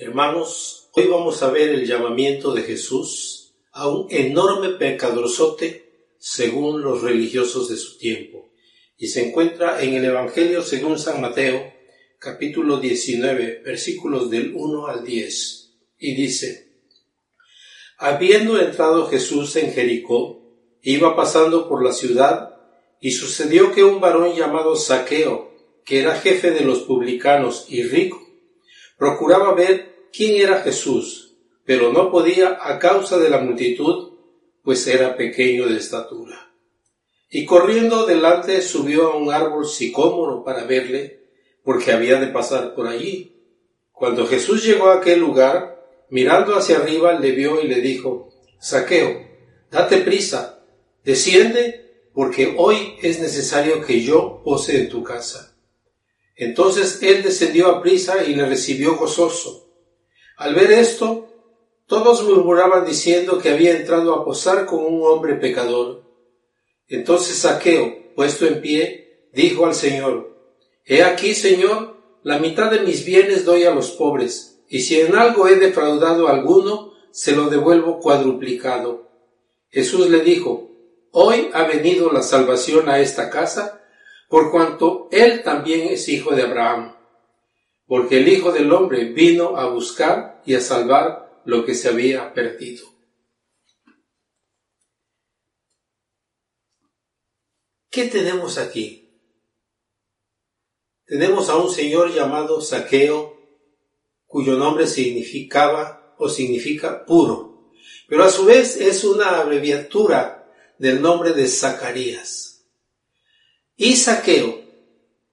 Hermanos, hoy vamos a ver el llamamiento de Jesús a un enorme pecadorzote según los religiosos de su tiempo. Y se encuentra en el Evangelio según San Mateo, capítulo 19, versículos del 1 al 10. Y dice, Habiendo entrado Jesús en Jericó, iba pasando por la ciudad, y sucedió que un varón llamado Saqueo, que era jefe de los publicanos y rico, procuraba ver quién era Jesús, pero no podía a causa de la multitud, pues era pequeño de estatura. Y corriendo delante subió a un árbol sicómoro para verle, porque había de pasar por allí. Cuando Jesús llegó a aquel lugar, mirando hacia arriba, le vio y le dijo, Saqueo, date prisa, desciende, porque hoy es necesario que yo pose en tu casa. Entonces él descendió a prisa y le recibió gozoso. Al ver esto, todos murmuraban diciendo que había entrado a posar con un hombre pecador. Entonces Saqueo, puesto en pie, dijo al Señor, He aquí, Señor, la mitad de mis bienes doy a los pobres, y si en algo he defraudado a alguno, se lo devuelvo cuadruplicado. Jesús le dijo, Hoy ha venido la salvación a esta casa, por cuanto él también es hijo de Abraham, porque el Hijo del Hombre vino a buscar y a salvar lo que se había perdido. ¿Qué tenemos aquí? Tenemos a un señor llamado Saqueo, cuyo nombre significaba o significa puro, pero a su vez es una abreviatura del nombre de Zacarías. Y Saqueo,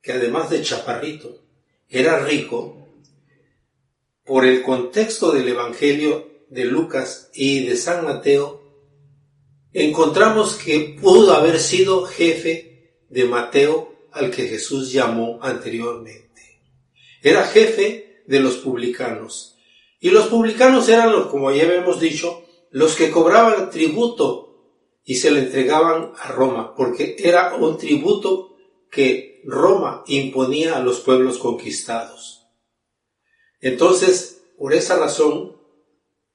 que además de chaparrito, era rico, por el contexto del Evangelio de Lucas y de San Mateo, encontramos que pudo haber sido jefe de Mateo al que Jesús llamó anteriormente. Era jefe de los publicanos. Y los publicanos eran, como ya habíamos dicho, los que cobraban tributo y se le entregaban a Roma, porque era un tributo que Roma imponía a los pueblos conquistados. Entonces, por esa razón,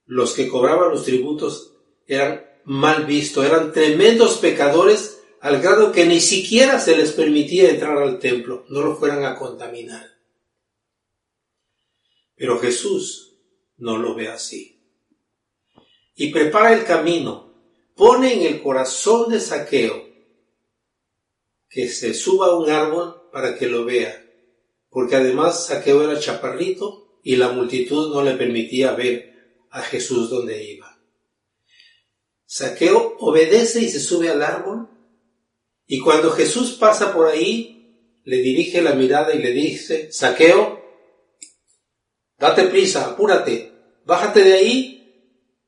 los que cobraban los tributos eran mal vistos, eran tremendos pecadores al grado que ni siquiera se les permitía entrar al templo, no lo fueran a contaminar. Pero Jesús no lo ve así. Y prepara el camino pone en el corazón de Saqueo que se suba a un árbol para que lo vea, porque además Saqueo era chaparrito y la multitud no le permitía ver a Jesús donde iba. Saqueo obedece y se sube al árbol, y cuando Jesús pasa por ahí, le dirige la mirada y le dice, Saqueo, date prisa, apúrate, bájate de ahí,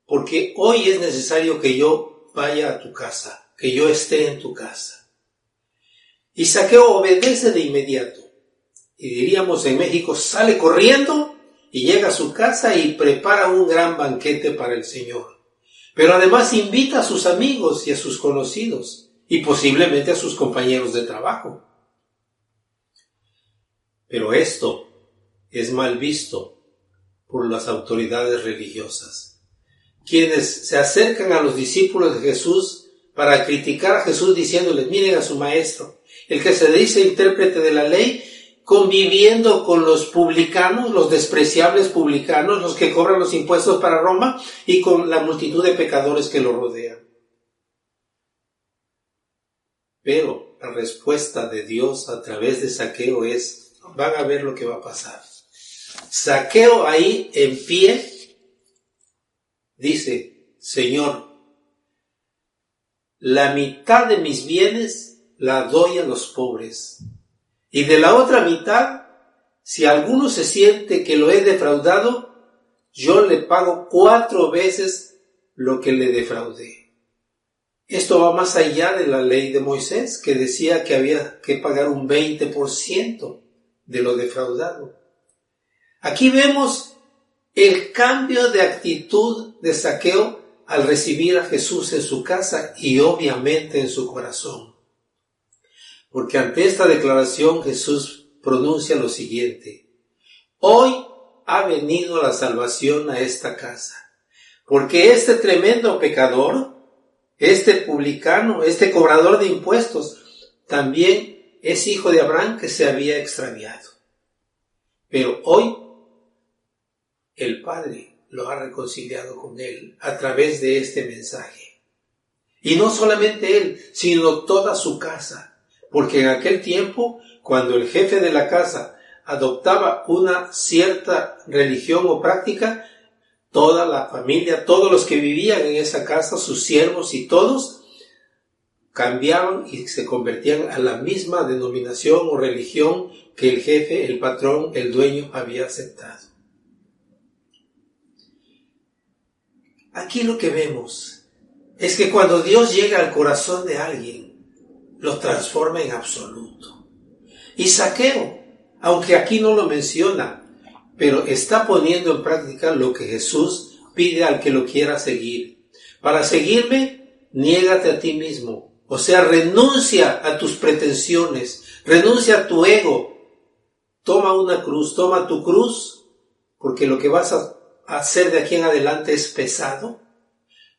porque hoy es necesario que yo vaya a tu casa, que yo esté en tu casa. Y Saqueo obedece de inmediato. Y diríamos en México, sale corriendo y llega a su casa y prepara un gran banquete para el Señor. Pero además invita a sus amigos y a sus conocidos y posiblemente a sus compañeros de trabajo. Pero esto es mal visto por las autoridades religiosas quienes se acercan a los discípulos de Jesús para criticar a Jesús diciéndoles, miren a su maestro, el que se dice intérprete de la ley, conviviendo con los publicanos, los despreciables publicanos, los que cobran los impuestos para Roma, y con la multitud de pecadores que lo rodean. Pero la respuesta de Dios a través de Saqueo es, van a ver lo que va a pasar. Saqueo ahí en pie dice, Señor, la mitad de mis bienes la doy a los pobres. Y de la otra mitad, si alguno se siente que lo he defraudado, yo le pago cuatro veces lo que le defraudé. Esto va más allá de la ley de Moisés, que decía que había que pagar un 20% de lo defraudado. Aquí vemos el cambio de actitud de saqueo al recibir a Jesús en su casa y obviamente en su corazón. Porque ante esta declaración Jesús pronuncia lo siguiente. Hoy ha venido la salvación a esta casa. Porque este tremendo pecador, este publicano, este cobrador de impuestos, también es hijo de Abraham que se había extraviado. Pero hoy el Padre lo ha reconciliado con él a través de este mensaje. Y no solamente él, sino toda su casa. Porque en aquel tiempo, cuando el jefe de la casa adoptaba una cierta religión o práctica, toda la familia, todos los que vivían en esa casa, sus siervos y todos, cambiaban y se convertían a la misma denominación o religión que el jefe, el patrón, el dueño había aceptado. Aquí lo que vemos es que cuando Dios llega al corazón de alguien, lo transforma en absoluto. Y Saqueo, aunque aquí no lo menciona, pero está poniendo en práctica lo que Jesús pide al que lo quiera seguir. Para seguirme, niégate a ti mismo. O sea, renuncia a tus pretensiones, renuncia a tu ego. Toma una cruz, toma tu cruz, porque lo que vas a hacer de aquí en adelante es pesado.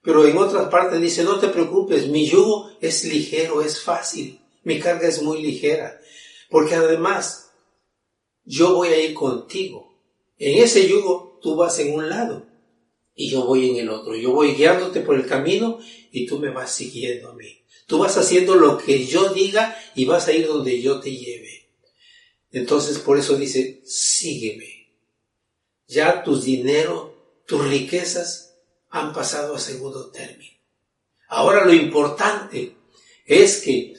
Pero en otras partes dice, no te preocupes, mi yugo es ligero, es fácil, mi carga es muy ligera. Porque además, yo voy a ir contigo. En ese yugo tú vas en un lado y yo voy en el otro. Yo voy guiándote por el camino y tú me vas siguiendo a mí. Tú vas haciendo lo que yo diga y vas a ir donde yo te lleve. Entonces por eso dice, sígueme. Ya tus dinero, tus riquezas han pasado a segundo término. Ahora lo importante es que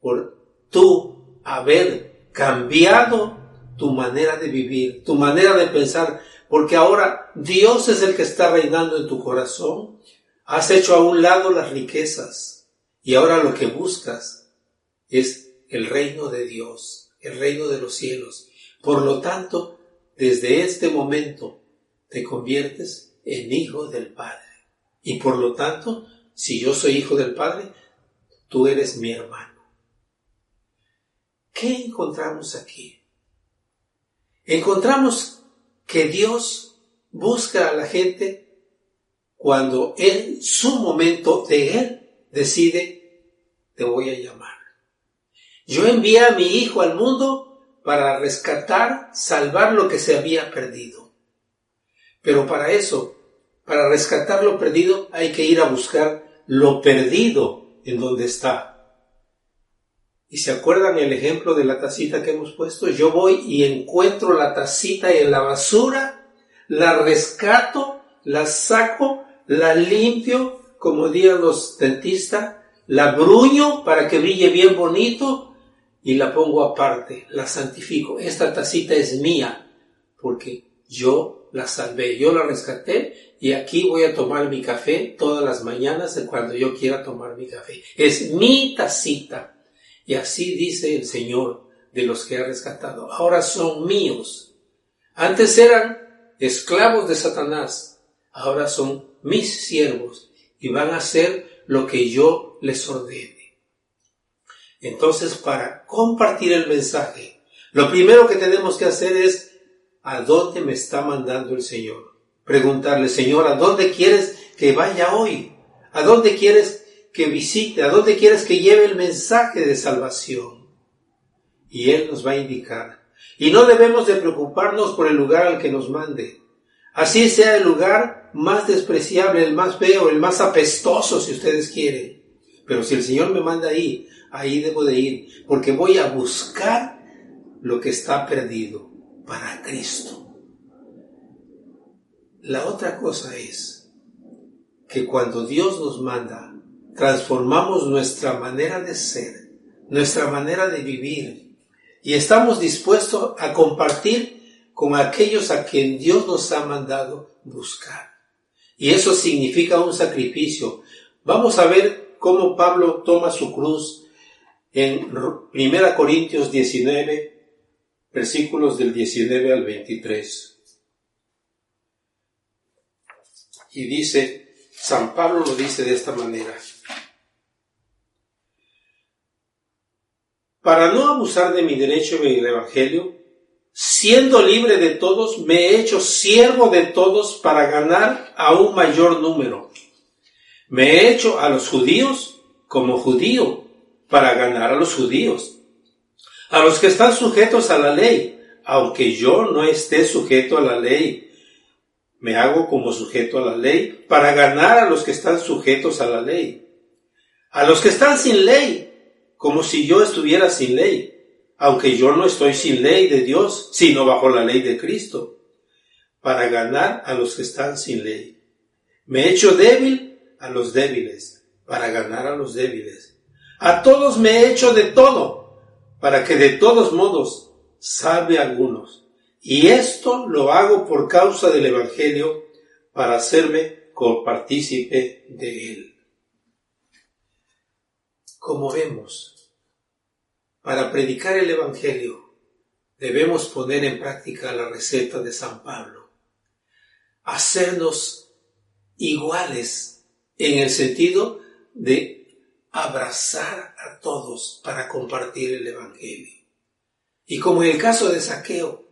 por tú haber cambiado tu manera de vivir, tu manera de pensar, porque ahora Dios es el que está reinando en tu corazón. Has hecho a un lado las riquezas y ahora lo que buscas es el reino de Dios, el reino de los cielos. Por lo tanto, desde este momento te conviertes en hijo del Padre. Y por lo tanto, si yo soy hijo del Padre, tú eres mi hermano. ¿Qué encontramos aquí? encontramos que Dios busca a la gente cuando en su momento de Él decide, te voy a llamar. Yo envié a mi hijo al mundo para rescatar, salvar lo que se había perdido. Pero para eso, para rescatar lo perdido, hay que ir a buscar lo perdido en donde está. ¿Y se acuerdan el ejemplo de la tacita que hemos puesto? Yo voy y encuentro la tacita en la basura, la rescato, la saco, la limpio, como dirían los dentistas, la bruño para que brille bien bonito y la pongo aparte, la santifico. Esta tacita es mía porque yo la salvé, yo la rescaté y aquí voy a tomar mi café todas las mañanas cuando yo quiera tomar mi café. Es mi tacita. Y así dice el Señor de los que ha rescatado. Ahora son míos. Antes eran esclavos de Satanás. Ahora son mis siervos y van a hacer lo que yo les ordene. Entonces, para compartir el mensaje, lo primero que tenemos que hacer es, ¿a dónde me está mandando el Señor? Preguntarle, Señor, ¿a dónde quieres que vaya hoy? ¿A dónde quieres que visite, a dónde quieres que lleve el mensaje de salvación. Y Él nos va a indicar. Y no debemos de preocuparnos por el lugar al que nos mande. Así sea el lugar más despreciable, el más feo, el más apestoso, si ustedes quieren. Pero si el Señor me manda ahí, ahí debo de ir, porque voy a buscar lo que está perdido para Cristo. La otra cosa es que cuando Dios nos manda transformamos nuestra manera de ser, nuestra manera de vivir y estamos dispuestos a compartir con aquellos a quien Dios nos ha mandado buscar. Y eso significa un sacrificio. Vamos a ver cómo Pablo toma su cruz en 1 Corintios 19, versículos del 19 al 23. Y dice, San Pablo lo dice de esta manera. Para no abusar de mi derecho en el Evangelio, siendo libre de todos, me he hecho siervo de todos para ganar a un mayor número. Me he hecho a los judíos como judío para ganar a los judíos. A los que están sujetos a la ley, aunque yo no esté sujeto a la ley, me hago como sujeto a la ley para ganar a los que están sujetos a la ley. A los que están sin ley, como si yo estuviera sin ley aunque yo no estoy sin ley de Dios, sino bajo la ley de Cristo, para ganar a los que están sin ley. Me he hecho débil a los débiles, para ganar a los débiles. A todos me he hecho de todo, para que de todos modos salve a algunos. Y esto lo hago por causa del Evangelio, para hacerme copartícipe de él. Como vemos, para predicar el Evangelio debemos poner en práctica la receta de San Pablo. Hacernos iguales en el sentido de abrazar a todos para compartir el Evangelio. Y como en el caso de Saqueo,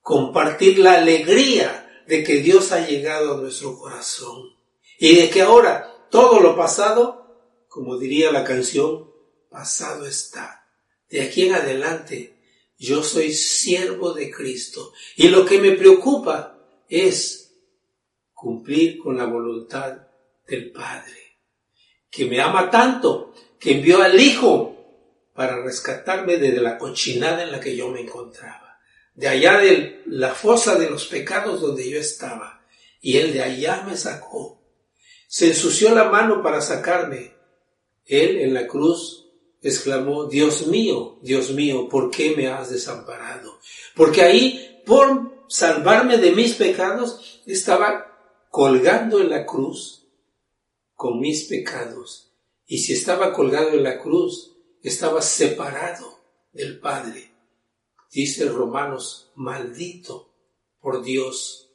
compartir la alegría de que Dios ha llegado a nuestro corazón. Y de que ahora todo lo pasado, como diría la canción, pasado está. De aquí en adelante yo soy siervo de Cristo. Y lo que me preocupa es cumplir con la voluntad del Padre, que me ama tanto, que envió al Hijo para rescatarme de la cochinada en la que yo me encontraba, de allá de la fosa de los pecados donde yo estaba, y Él de allá me sacó. Se ensució la mano para sacarme. Él en la cruz exclamó, Dios mío, Dios mío, ¿por qué me has desamparado? Porque ahí, por salvarme de mis pecados, estaba colgando en la cruz con mis pecados. Y si estaba colgado en la cruz, estaba separado del Padre. Dice Romanos, maldito por Dios,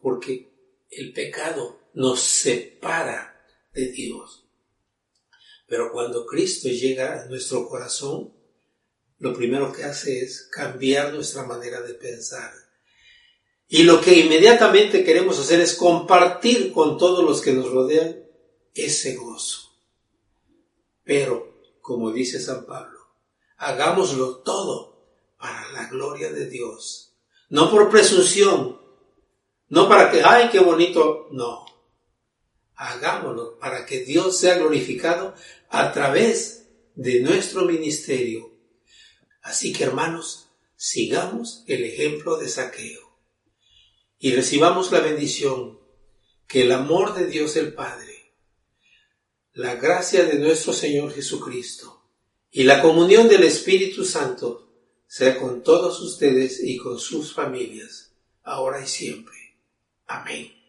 porque el pecado nos separa de Dios. Pero cuando Cristo llega a nuestro corazón, lo primero que hace es cambiar nuestra manera de pensar. Y lo que inmediatamente queremos hacer es compartir con todos los que nos rodean ese gozo. Pero, como dice San Pablo, hagámoslo todo para la gloria de Dios. No por presunción, no para que, ay, qué bonito, no hagámoslo para que Dios sea glorificado a través de nuestro ministerio. Así que hermanos, sigamos el ejemplo de saqueo y recibamos la bendición que el amor de Dios el Padre, la gracia de nuestro Señor Jesucristo y la comunión del Espíritu Santo sea con todos ustedes y con sus familias, ahora y siempre. Amén.